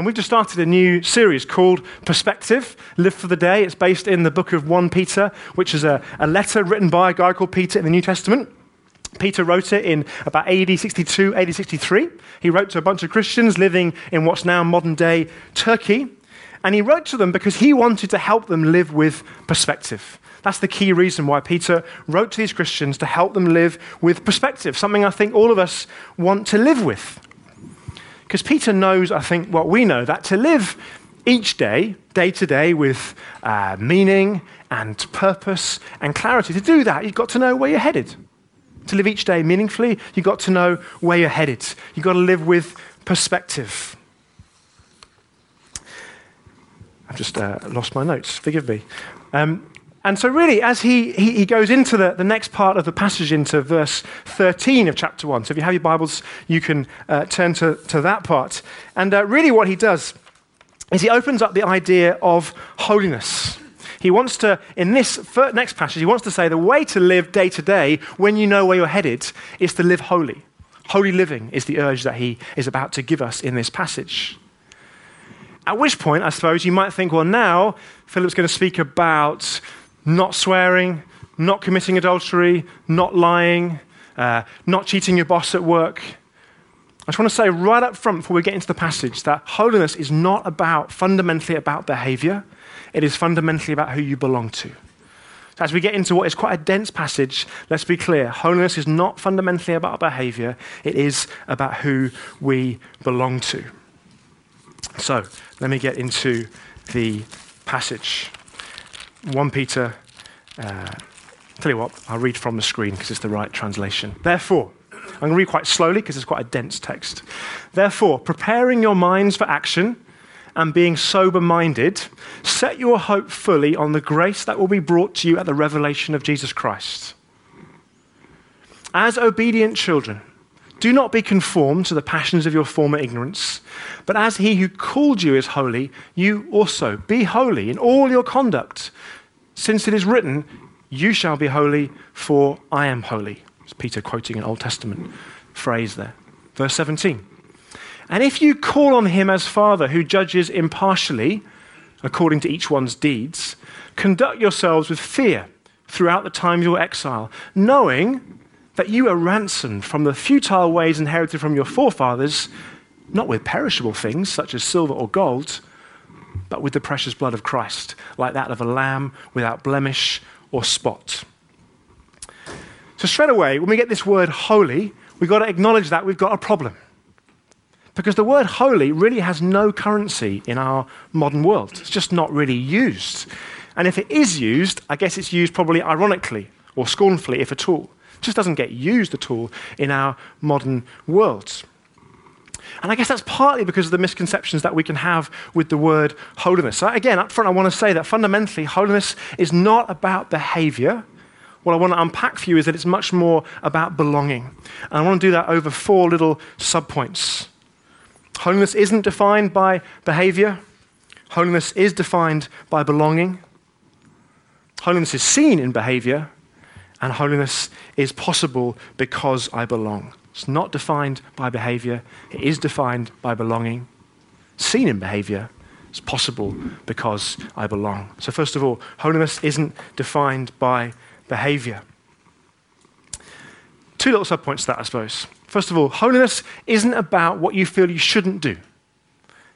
And we've just started a new series called Perspective Live for the Day. It's based in the book of 1 Peter, which is a, a letter written by a guy called Peter in the New Testament. Peter wrote it in about AD 62, AD 63. He wrote to a bunch of Christians living in what's now modern day Turkey. And he wrote to them because he wanted to help them live with perspective. That's the key reason why Peter wrote to these Christians to help them live with perspective, something I think all of us want to live with. Because Peter knows, I think, what we know that to live each day, day to day, with uh, meaning and purpose and clarity, to do that, you've got to know where you're headed. To live each day meaningfully, you've got to know where you're headed. You've got to live with perspective. I've just uh, lost my notes, forgive me. Um, and so, really, as he, he, he, goes into the, the next part of the passage, into verse 13 of chapter 1. So, if you have your Bibles, you can uh, turn to, to that part. And uh, really, what he does is he opens up the idea of holiness. He wants to, in this next passage, he wants to say the way to live day to day when you know where you're headed is to live holy. Holy living is the urge that he is about to give us in this passage. At which point, I suppose, you might think, well, now Philip's going to speak about not swearing, not committing adultery, not lying, uh, not cheating your boss at work. I just want to say right up front before we get into the passage that holiness is not about fundamentally about behavior, it is fundamentally about who you belong to. So as we get into what is quite a dense passage, let's be clear holiness is not fundamentally about behavior, it is about who we belong to. So let me get into the passage. 1 Peter, uh, tell you what, I'll read from the screen because it's the right translation. Therefore, I'm going to read quite slowly because it's quite a dense text. Therefore, preparing your minds for action and being sober minded, set your hope fully on the grace that will be brought to you at the revelation of Jesus Christ. As obedient children, do not be conformed to the passions of your former ignorance, but as he who called you is holy, you also be holy in all your conduct, since it is written, You shall be holy, for I am holy. It's Peter quoting an Old Testament phrase there. Verse 17. And if you call on him as Father who judges impartially, according to each one's deeds, conduct yourselves with fear throughout the time of your exile, knowing that you are ransomed from the futile ways inherited from your forefathers, not with perishable things such as silver or gold, but with the precious blood of Christ, like that of a lamb without blemish or spot. So, straight away, when we get this word holy, we've got to acknowledge that we've got a problem. Because the word holy really has no currency in our modern world. It's just not really used. And if it is used, I guess it's used probably ironically or scornfully, if at all It just doesn't get used at all in our modern world. And I guess that's partly because of the misconceptions that we can have with the word holiness. So, again, up front, I want to say that fundamentally, holiness is not about behavior. What I want to unpack for you is that it's much more about belonging. And I want to do that over four little subpoints. Holiness isn't defined by behavior, holiness is defined by belonging. Holiness is seen in behavior, and holiness is possible because I belong. It's not defined by behavior, it is defined by belonging. Seen in behavior, it's possible because I belong. So, first of all, holiness isn't defined by behavior. Two little subpoints to that, I suppose. First of all, holiness isn't about what you feel you shouldn't do.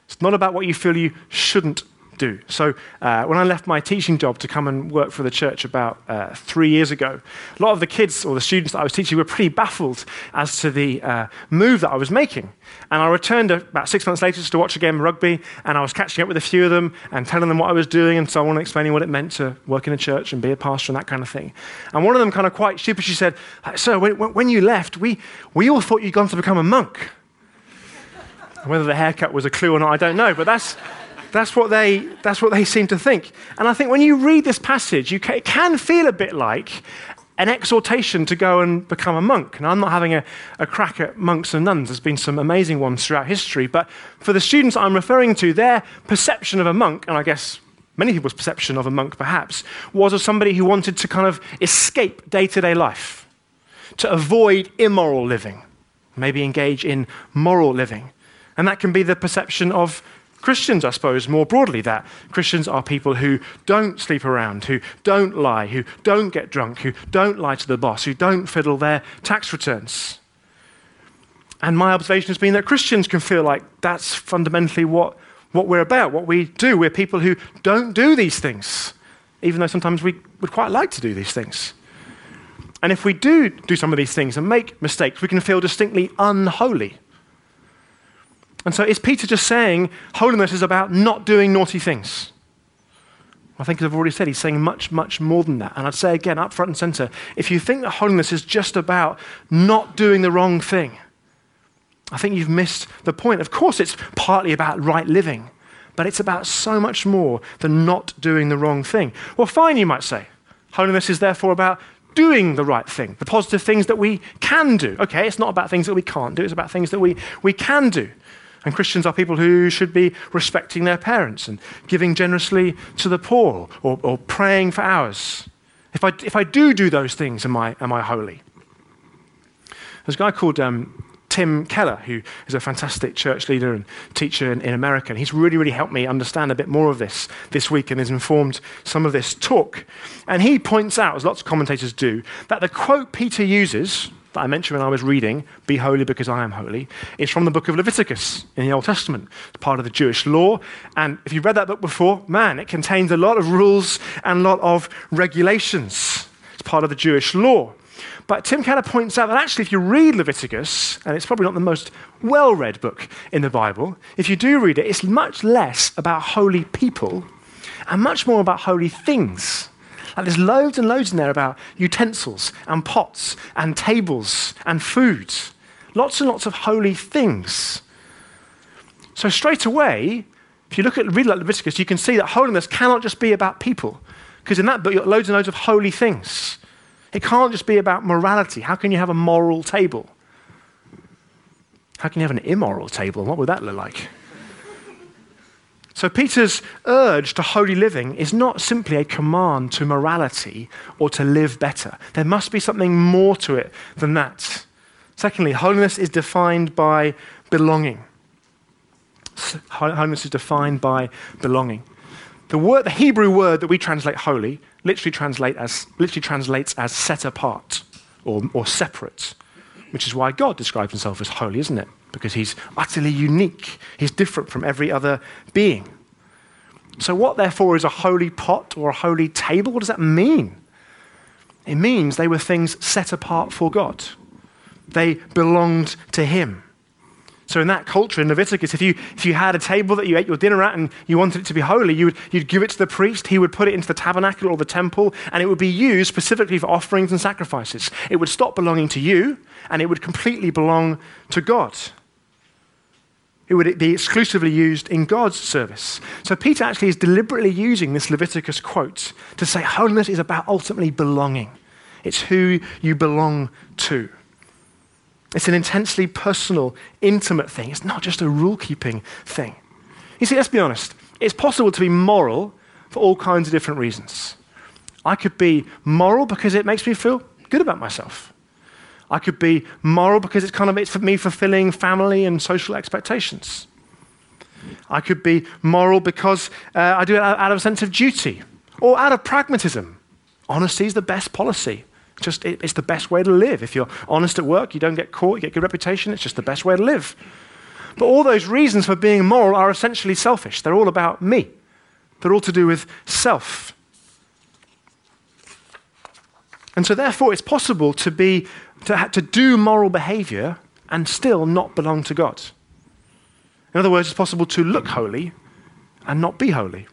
It's not about what you feel you shouldn't do. So, uh, when I left my teaching job to come and work for the church about uh, three years ago, a lot of the kids or the students that I was teaching were pretty baffled as to the uh, move that I was making. And I returned about six months later to watch a game of rugby, and I was catching up with a few of them and telling them what I was doing and so on, explaining what it meant to work in a church and be a pastor and that kind of thing. And one of them, kind of quite sheepishly, said, Sir, when, when you left, we, we all thought you'd gone to become a monk. Whether the haircut was a clue or not, I don't know, but that's. That's what they, that's what they seem to think. And I think when you read this passage, you can, it can feel a bit like an exhortation to go and become a monk. And I'm not having a, a crack at monks and nuns. There's been some amazing ones throughout history. But for the students I'm referring to, their perception of a monk, and I guess many people's perception of a monk perhaps, was of somebody who wanted to kind of escape day to day life, to avoid immoral living, maybe engage in moral living. And that can be the perception of Christians, I suppose, more broadly, that Christians are people who don't sleep around, who don't lie, who don't get drunk, who don't lie to the boss, who don't fiddle their tax returns. And my observation has been that Christians can feel like that's fundamentally what, what we're about, what we do. We're people who don't do these things, even though sometimes we would quite like to do these things. And if we do do some of these things and make mistakes, we can feel distinctly unholy. And so is Peter just saying holiness is about not doing naughty things? I think, as I've already said, he's saying much, much more than that. And I'd say again, up front and center, if you think that holiness is just about not doing the wrong thing, I think you've missed the point. Of course, it's partly about right living, but it's about so much more than not doing the wrong thing. Well, fine, you might say. Holiness is therefore about doing the right thing, the positive things that we can do. Okay, it's not about things that we can't do, it's about things that we, we can do. And Christians are people who should be respecting their parents and giving generously to the poor or, or praying for hours. If I, if I do do those things, am I, am I holy? There's a guy called um, Tim Keller, who is a fantastic church leader and teacher in, in, America. And he's really, really helped me understand a bit more of this this week and has informed some of this talk. And he points out, as lots of commentators do, that the quote Peter uses that I mentioned when I was reading, Be holy because I am holy, is from the book of Leviticus in the Old Testament. It's part of the Jewish law. And if you've read that book before, man, it contains a lot of rules and a lot of regulations. It's part of the Jewish law. But Tim Keller points out that actually, if you read Leviticus, and it's probably not the most well read book in the Bible, if you do read it, it's much less about holy people and much more about holy things. Like there's loads and loads in there about utensils and pots and tables and food. Lots and lots of holy things. So straight away, if you look at read like Leviticus, you can see that holiness cannot just be about people. Because in that book, you've got loads and loads of holy things. It can't just be about morality. How can you have a moral table? How can you have an immoral table? What would that look like? So, Peter's urge to holy living is not simply a command to morality or to live better. There must be something more to it than that. Secondly, holiness is defined by belonging. Holiness is defined by belonging. The, word, the Hebrew word that we translate holy literally, translate as, literally translates as set apart or, or separate, which is why God describes himself as holy, isn't it? because he's utterly unique. He's different from every other being. So, what therefore is a holy pot or a holy table? What does that mean? It means they were things set apart for God, they belonged to Him. So, in that culture, in Leviticus, if you, if you had a table that you ate your dinner at and you wanted it to be holy, you would, you'd give it to the priest. He would put it into the tabernacle or the temple, and it would be used specifically for offerings and sacrifices. It would stop belonging to you, and it would completely belong to God. It would be exclusively used in God's service. So Peter actually is deliberately using this Leviticus quote to say holiness is about ultimately belonging. It's who you belong to. It's an intensely personal, intimate thing. It's not just a rule keeping thing. You see, let's be honest. It's possible to be moral for all kinds of different reasons. I could be moral because it makes me feel good about myself. I could be moral because it's kind of it's for me fulfilling family and social expectations. I could be moral because uh, I do it out of a sense of duty or out of pragmatism. Honesty is the best policy. Just it, it's the best way to live. If you're honest at work, you don't get caught, you get good reputation. It's just the best way to live. But all those reasons for being moral are essentially selfish. They're all about me. They're all to do with self. And so, therefore, it's possible to be to, to do moral behavior and still not belong to God. In other words, it's possible to look holy and not be holy.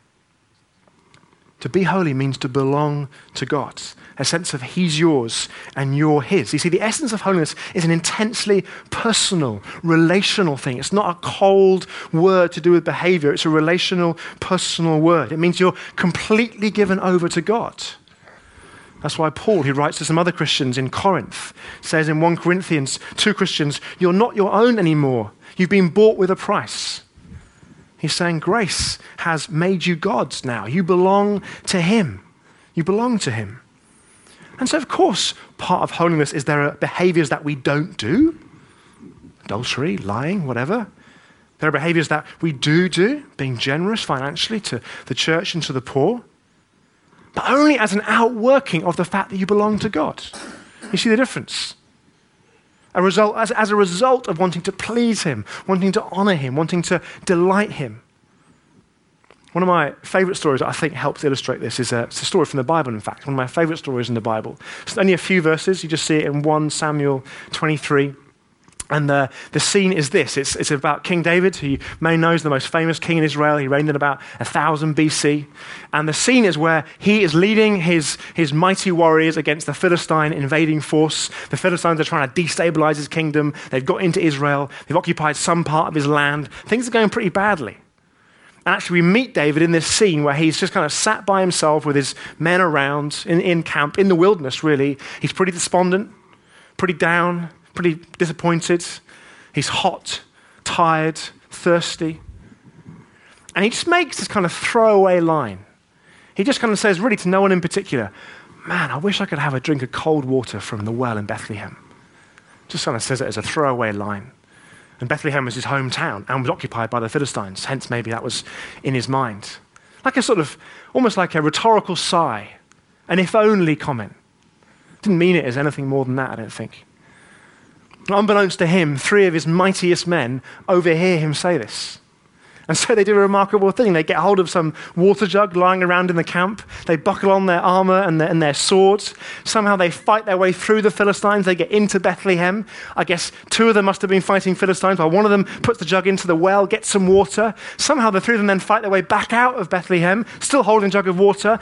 To be holy means to belong to God, a sense of He's yours and you're His. You see, the essence of holiness is an intensely personal, relational thing. It's not a cold word to do with behavior, it's a relational, personal word. It means you're completely given over to God. That's why Paul, who writes to some other Christians in Corinth, says in 1 Corinthians, two Christians, you're not your own anymore. You've been bought with a price. He's saying grace has made you God's now. You belong to Him. You belong to Him. And so, of course, part of holiness is there are behaviors that we don't do adultery, lying, whatever. There are behaviors that we do do, being generous financially to the church and to the poor, but only as an outworking of the fact that you belong to God. You see the difference? A result, as, as a result of wanting to please Him, wanting to honor Him, wanting to delight Him. One of my favorite stories that I think helps illustrate this is a, a story from the Bible, in fact. One of my favorite stories in the Bible. It's only a few verses. You just see it in 1 Samuel 23. And the, the scene is this it's, it's about King David, who you may know is the most famous king in Israel. He reigned in about 1000 BC. And the scene is where he is leading his, his mighty warriors against the Philistine invading force. The Philistines are trying to destabilize his kingdom. They've got into Israel, they've occupied some part of his land. Things are going pretty badly. And actually, we meet David in this scene where he's just kind of sat by himself with his men around in, in camp, in the wilderness, really. He's pretty despondent, pretty down, pretty disappointed. He's hot, tired, thirsty. And he just makes this kind of throwaway line. He just kind of says, really, to no one in particular, Man, I wish I could have a drink of cold water from the well in Bethlehem. Just kind of says it as a throwaway line. And Bethlehem was his hometown and was occupied by the Philistines, hence, maybe that was in his mind. Like a sort of, almost like a rhetorical sigh, an if only comment. Didn't mean it as anything more than that, I don't think. Unbeknownst to him, three of his mightiest men overhear him say this. And so they do a remarkable thing. They get hold of some water jug lying around in the camp. They buckle on their armor and their, and their swords. Somehow they fight their way through the Philistines. They get into Bethlehem. I guess two of them must have been fighting Philistines, while one of them puts the jug into the well, gets some water. Somehow the three of them then fight their way back out of Bethlehem, still holding jug of water,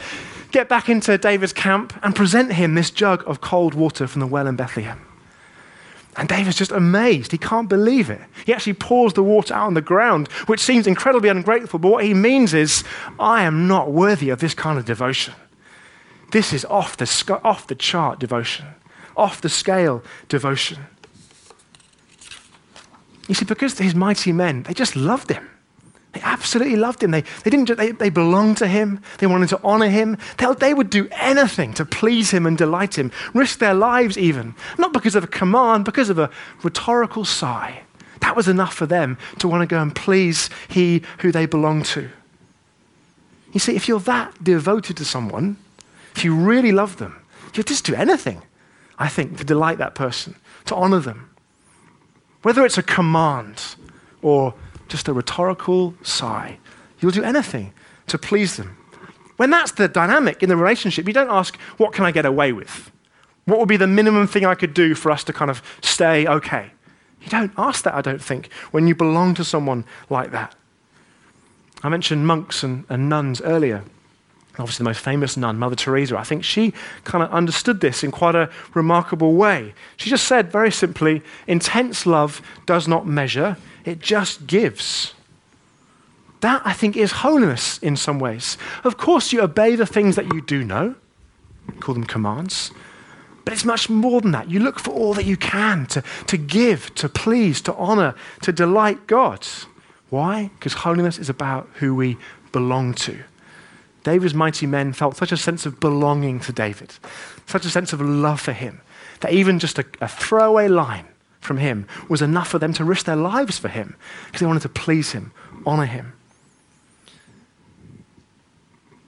get back into David's camp, and present him this jug of cold water from the well in Bethlehem. And David's just amazed. He can't believe it. He actually pours the water out on the ground, which seems incredibly ungrateful. But what he means is, I am not worthy of this kind of devotion. This is off the, off the chart devotion, off the scale devotion. You see, because his mighty men, they just loved him. They absolutely loved him. They, they, didn't, they, they belonged to him. They wanted to honor him. They, they would do anything to please him and delight him, risk their lives even. Not because of a command, because of a rhetorical sigh. That was enough for them to want to go and please he who they belong to. You see, if you're that devoted to someone, if you really love them, you'll just do anything, I think, to delight that person, to honor them. Whether it's a command or just a rhetorical sigh. You'll do anything to please them. When that's the dynamic in the relationship, you don't ask, What can I get away with? What would be the minimum thing I could do for us to kind of stay okay? You don't ask that, I don't think, when you belong to someone like that. I mentioned monks and, and nuns earlier. Obviously, the most famous nun, Mother Teresa, I think she kind of understood this in quite a remarkable way. She just said very simply intense love does not measure, it just gives. That, I think, is holiness in some ways. Of course, you obey the things that you do know, call them commands, but it's much more than that. You look for all that you can to, to give, to please, to honor, to delight God. Why? Because holiness is about who we belong to. David's mighty men felt such a sense of belonging to David, such a sense of love for him, that even just a, a throwaway line from him was enough for them to risk their lives for him because they wanted to please him, honor him.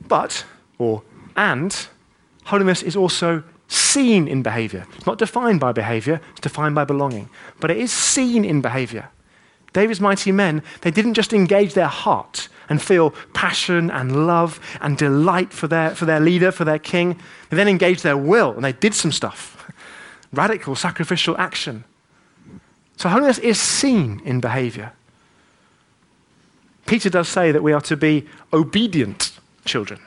But, or and, holiness is also seen in behavior. It's not defined by behavior, it's defined by belonging. But it is seen in behavior. David's mighty men, they didn't just engage their heart and feel passion and love and delight for their, for their leader, for their king. They then engaged their will and they did some stuff. Radical, sacrificial action. So holiness is seen in behavior. Peter does say that we are to be obedient children.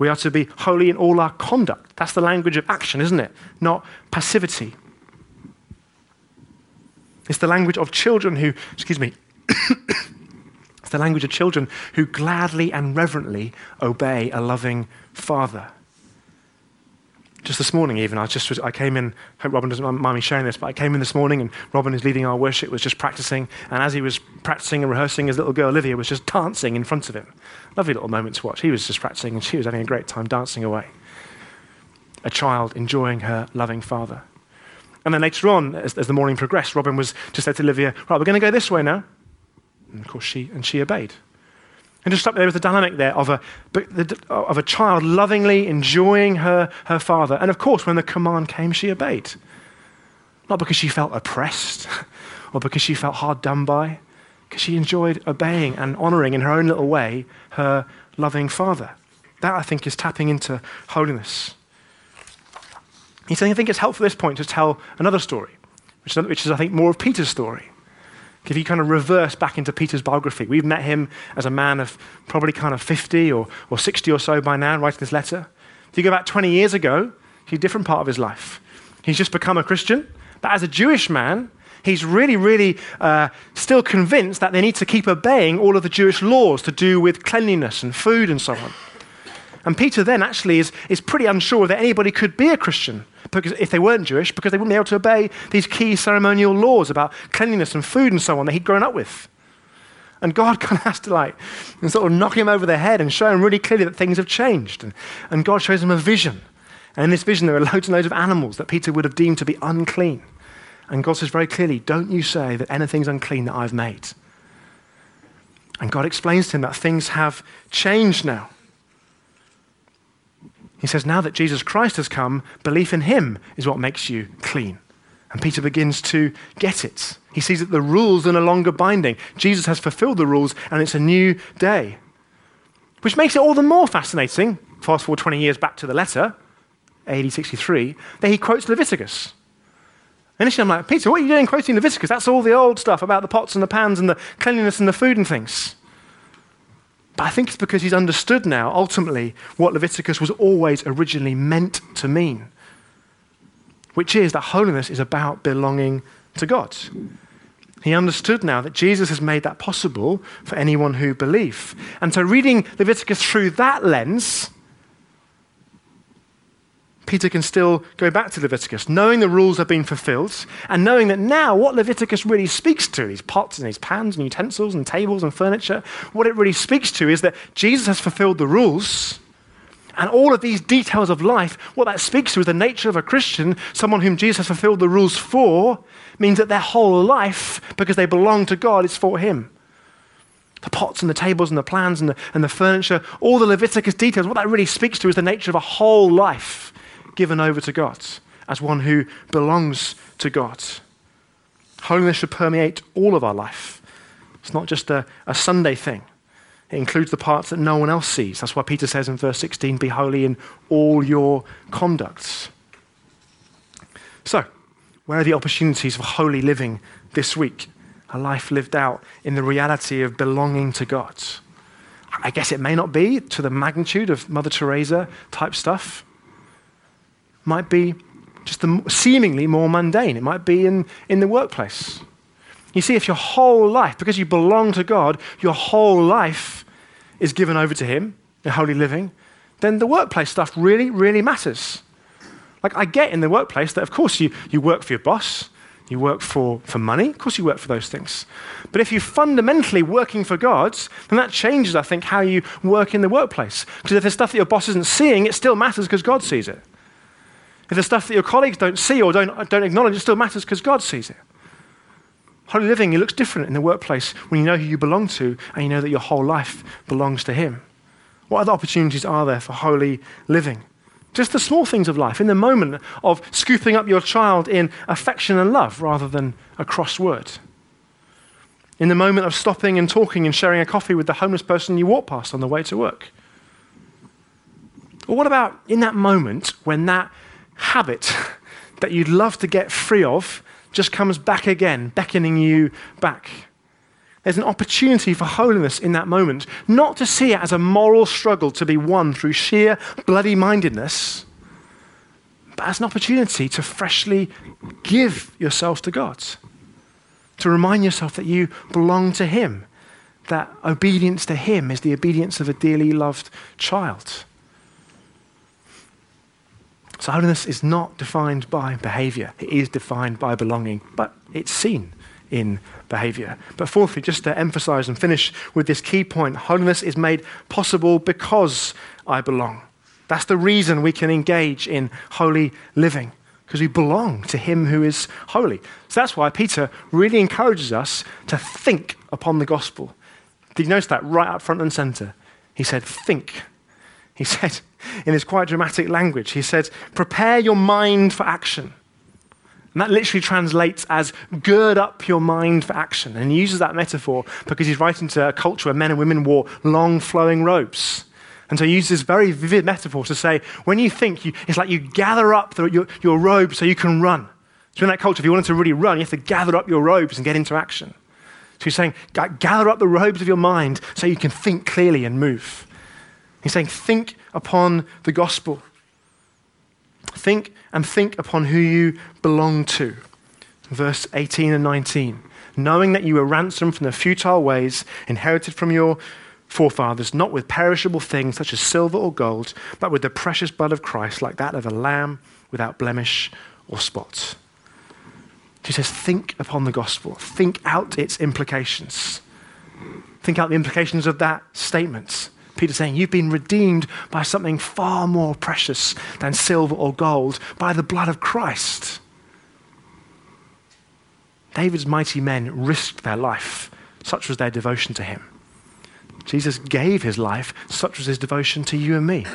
We are to be holy in all our conduct. That's the language of action, isn't it? Not passivity. It's the language of children who, excuse me, it's the language of children who gladly and reverently obey a loving father just this morning, even, I just I came in. Hope Robin doesn't mind me sharing this, but I came in this morning, and Robin is leading our worship. Was just practicing, and as he was practicing and rehearsing, his little girl Olivia was just dancing in front of him. Lovely little moment to watch. He was just practicing, and she was having a great time dancing away. A child enjoying her loving father. And then later on, as, as the morning progressed, Robin was just said to Olivia, "Right, we're going to go this way now." And of course, she, and she obeyed. And just up there was the dynamic there of a, of a child lovingly enjoying her, her father. And of course, when the command came, she obeyed. Not because she felt oppressed or because she felt hard done by, because she enjoyed obeying and honoring in her own little way her loving father. That, I think, is tapping into holiness. He's saying, I think it's helpful at this point to tell another story, is, which is I think, more of Peter's story. If you kind of reverse back into Peter's biography, we've met him as a man of probably kind of 50 or, or 60 or so by now, writing this letter. If you go back 20 years ago, he's a different part of his life. He's just become a Christian, but as a Jewish man, he's really, really uh, still convinced that they need to keep obeying all of the Jewish laws to do with cleanliness and food and so on. And Peter then actually is, is pretty unsure that anybody could be a Christian because if they weren't Jewish, because they wouldn't be able to obey these key ceremonial laws about cleanliness and food and so on that he'd grown up with. And God kind of has to like sort of knock him over the head and show him really clearly that things have changed. And, and God shows him a vision. And in this vision, there are loads and loads of animals that Peter would have deemed to be unclean. And God says very clearly, Don't you say that anything's unclean that I've made. And God explains to him that things have changed now. He says, Now that Jesus Christ has come, belief in him is what makes you clean. And Peter begins to get it. He sees that the rules are no longer binding. Jesus has fulfilled the rules, and it's a new day. Which makes it all the more fascinating, fast forward 20 years back to the letter, AD 63, that he quotes Leviticus. Initially, I'm like, Peter, what are you doing quoting Leviticus? That's all the old stuff about the pots and the pans and the cleanliness and the food and things. But I think it's because he's understood now, ultimately, what Leviticus was always originally meant to mean, which is that holiness is about belonging to God. He understood now that Jesus has made that possible for anyone who believes. And so, reading Leviticus through that lens Peter can still go back to Leviticus, knowing the rules have been fulfilled, and knowing that now what Leviticus really speaks to, these pots and these pans and utensils and tables and furniture, what it really speaks to is that Jesus has fulfilled the rules. And all of these details of life, what that speaks to is the nature of a Christian, someone whom Jesus has fulfilled the rules for, means that their whole life, because they belong to God, is for Him. The pots and the tables and the plans and the, and the furniture, all the Leviticus details, what that really speaks to is the nature of a whole life given over to God, as one who belongs to God. Holiness should permeate all of our life. It's not just a, a Sunday thing. It includes the parts that no one else sees. That's why Peter says in verse 16, Be holy in all your conducts. So, where are the opportunities for holy living this week? A life lived out in the reality of belonging to God. I guess it may not be to the magnitude of Mother Teresa type stuff might be just the seemingly more mundane. It might be in, in the workplace. You see, if your whole life, because you belong to God, your whole life is given over to Him, in holy living, then the workplace stuff really, really matters. Like, I get in the workplace that, of course, you, you work for your boss, you work for, for money, of course, you work for those things. But if you're fundamentally working for God, then that changes, I think, how you work in the workplace. Because if there's stuff that your boss isn't seeing, it still matters because God sees it. If the stuff that your colleagues don't see or don't, don't acknowledge, it still matters because God sees it. Holy living, it looks different in the workplace when you know who you belong to and you know that your whole life belongs to Him. What other opportunities are there for holy living? Just the small things of life, in the moment of scooping up your child in affection and love rather than a cross word. In the moment of stopping and talking and sharing a coffee with the homeless person you walk past on the way to work. Or what about in that moment when that habit that you'd love to get free of just comes back again, beckoning you back. There's an opportunity for holiness in that moment, not to see it as a moral struggle to be won through sheer bloody mindedness, but as an opportunity to freshly give yourself to God, to remind yourself that you belong to Him, that obedience to Him is the obedience of a dearly loved child. So holiness is not defined by behavior, it is defined by belonging, but it's seen in behavior. But fourthly, just to emphasize and finish with this key point holiness is made possible because I belong. That's the reason we can engage in holy living, because we belong to Him who is holy. So that's why Peter really encourages us to think upon the gospel. Did you notice that right up front and center? He said, think. He said, in his quite dramatic language, he said, prepare your mind for action. And that literally translates as gird up your mind for action. And he uses that metaphor because he's writing to a culture where men and women wore long flowing robes. And so he uses this very vivid metaphor to say, when you think, you, it's like you gather up the, your, your robe so you can run. So in that culture, if you wanted to really run, you have to gather up your robes and get into action. So he's saying, gather up the robes of your mind so you can think clearly and move. He's saying, think upon the gospel. Think and think upon who you belong to. Verse 18 and 19. Knowing that you were ransomed from the futile ways inherited from your forefathers, not with perishable things such as silver or gold, but with the precious blood of Christ, like that of a lamb without blemish or spot. He says, think upon the gospel, think out its implications. Think out the implications of that statement. Peter's saying, You've been redeemed by something far more precious than silver or gold, by the blood of Christ. David's mighty men risked their life, such was their devotion to him. Jesus gave his life, such was his devotion to you and me.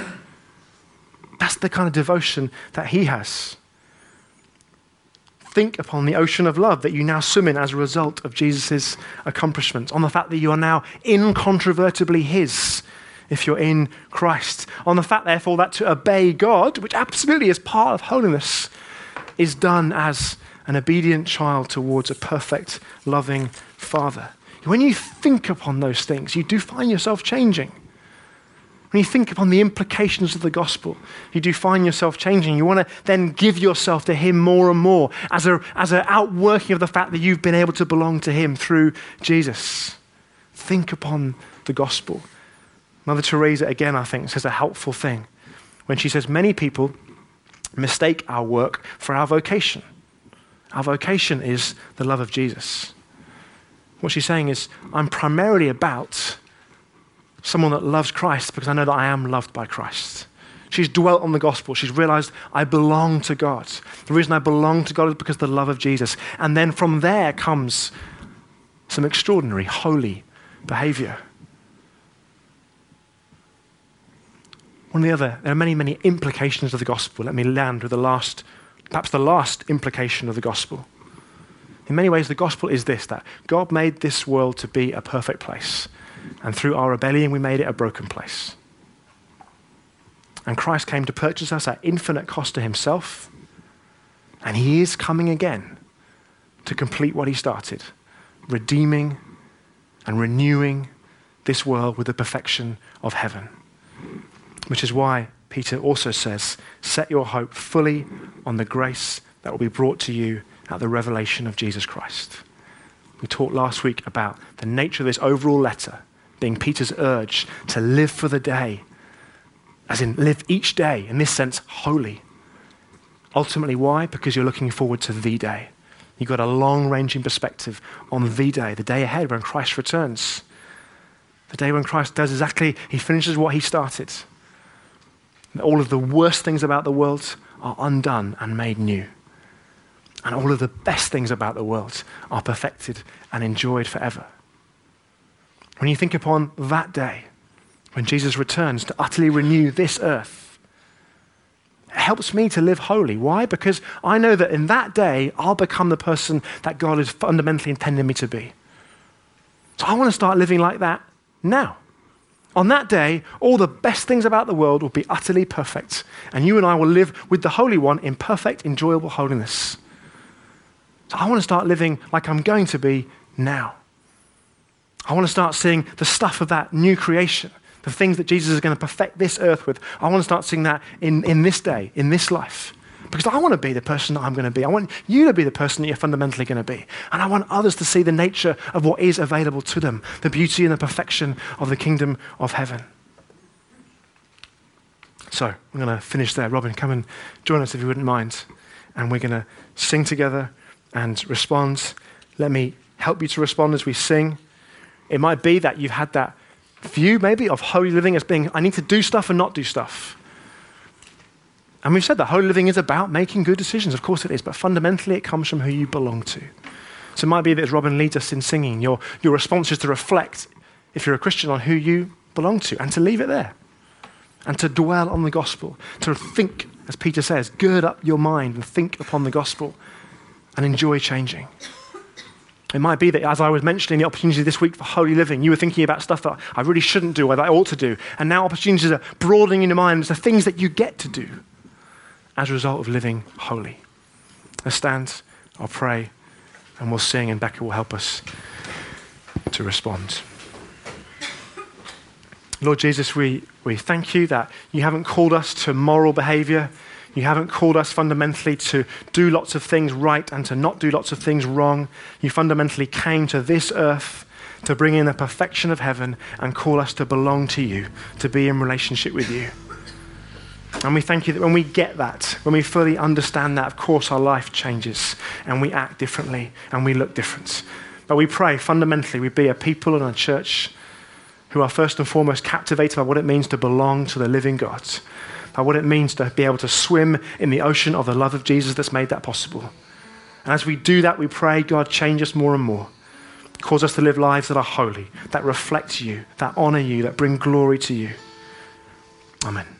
That's the kind of devotion that he has. Think upon the ocean of love that you now swim in as a result of Jesus' accomplishments, on the fact that you are now incontrovertibly his if you're in Christ, on the fact, therefore, that to obey God, which absolutely is part of holiness, is done as an obedient child towards a perfect, loving Father. When you think upon those things, you do find yourself changing. When you think upon the implications of the gospel, you do find yourself changing. You want to then give yourself to Him more and more as an as a outworking of the fact that you've been able to belong to Him through Jesus. Think upon the gospel. Mother Teresa, again, I think, says a helpful thing when she says, Many people mistake our work for our vocation. Our vocation is the love of Jesus. What she's saying is, I'm primarily about someone that loves Christ because I know that I am loved by Christ. She's dwelt on the gospel. She's realized I belong to God. The reason I belong to God is because of the love of Jesus. And then from there comes some extraordinary, holy behavior. One of the other, there are many, many implications of the gospel. Let me land with the last, perhaps the last implication of the gospel. In many ways, the gospel is this that God made this world to be a perfect place. And through our rebellion, we made it a broken place. And Christ came to purchase us at infinite cost to himself. And he is coming again to complete what he started, redeeming and renewing this world with the perfection of heaven. Which is why Peter also says, Set your hope fully on the grace that will be brought to you at the revelation of Jesus Christ. We talked last week about the nature of this overall letter being Peter's urge to live for the day, as in live each day, in this sense, holy. Ultimately, why? Because you're looking forward to the day. You've got a long ranging perspective on the day, the day ahead when Christ returns. The day when Christ does exactly, he finishes what he started. All of the worst things about the world are undone and made new. And all of the best things about the world are perfected and enjoyed forever. When you think upon that day, when Jesus returns to utterly renew this earth, it helps me to live holy. Why? Because I know that in that day, I'll become the person that God has fundamentally intended me to be. So I want to start living like that now. On that day, all the best things about the world will be utterly perfect, and you and I will live with the Holy One in perfect, enjoyable holiness. So I want to start living like I'm going to be now. I want to start seeing the stuff of that new creation, the things that Jesus is going to perfect this earth with. I want to start seeing that in, in this day, in this life. Because I want to be the person that I'm going to be. I want you to be the person that you're fundamentally going to be. And I want others to see the nature of what is available to them the beauty and the perfection of the kingdom of heaven. So I'm going to finish there. Robin, come and join us if you wouldn't mind. And we're going to sing together and respond. Let me help you to respond as we sing. It might be that you've had that view, maybe, of holy living as being, I need to do stuff and not do stuff. And we've said that holy living is about making good decisions. Of course it is, but fundamentally it comes from who you belong to. So it might be that as Robin leads us in singing, your, your response is to reflect, if you're a Christian, on who you belong to and to leave it there and to dwell on the gospel, to think, as Peter says, gird up your mind and think upon the gospel and enjoy changing. It might be that as I was mentioning the opportunity this week for holy living, you were thinking about stuff that I really shouldn't do or that I ought to do. And now opportunities are broadening in your mind the things that you get to do as a result of living holy. Let's stand, I'll pray, and we'll sing, and Becca will help us to respond. Lord Jesus, we, we thank you that you haven't called us to moral behavior. You haven't called us fundamentally to do lots of things right and to not do lots of things wrong. You fundamentally came to this earth to bring in the perfection of heaven and call us to belong to you, to be in relationship with you. And we thank you that when we get that, when we fully understand that, of course, our life changes and we act differently and we look different. But we pray fundamentally we be a people and a church who are first and foremost captivated by what it means to belong to the living God by what it means to be able to swim in the ocean of the love of Jesus that's made that possible. And as we do that, we pray, God, change us more and more. Cause us to live lives that are holy, that reflect you, that honor you, that bring glory to you. Amen.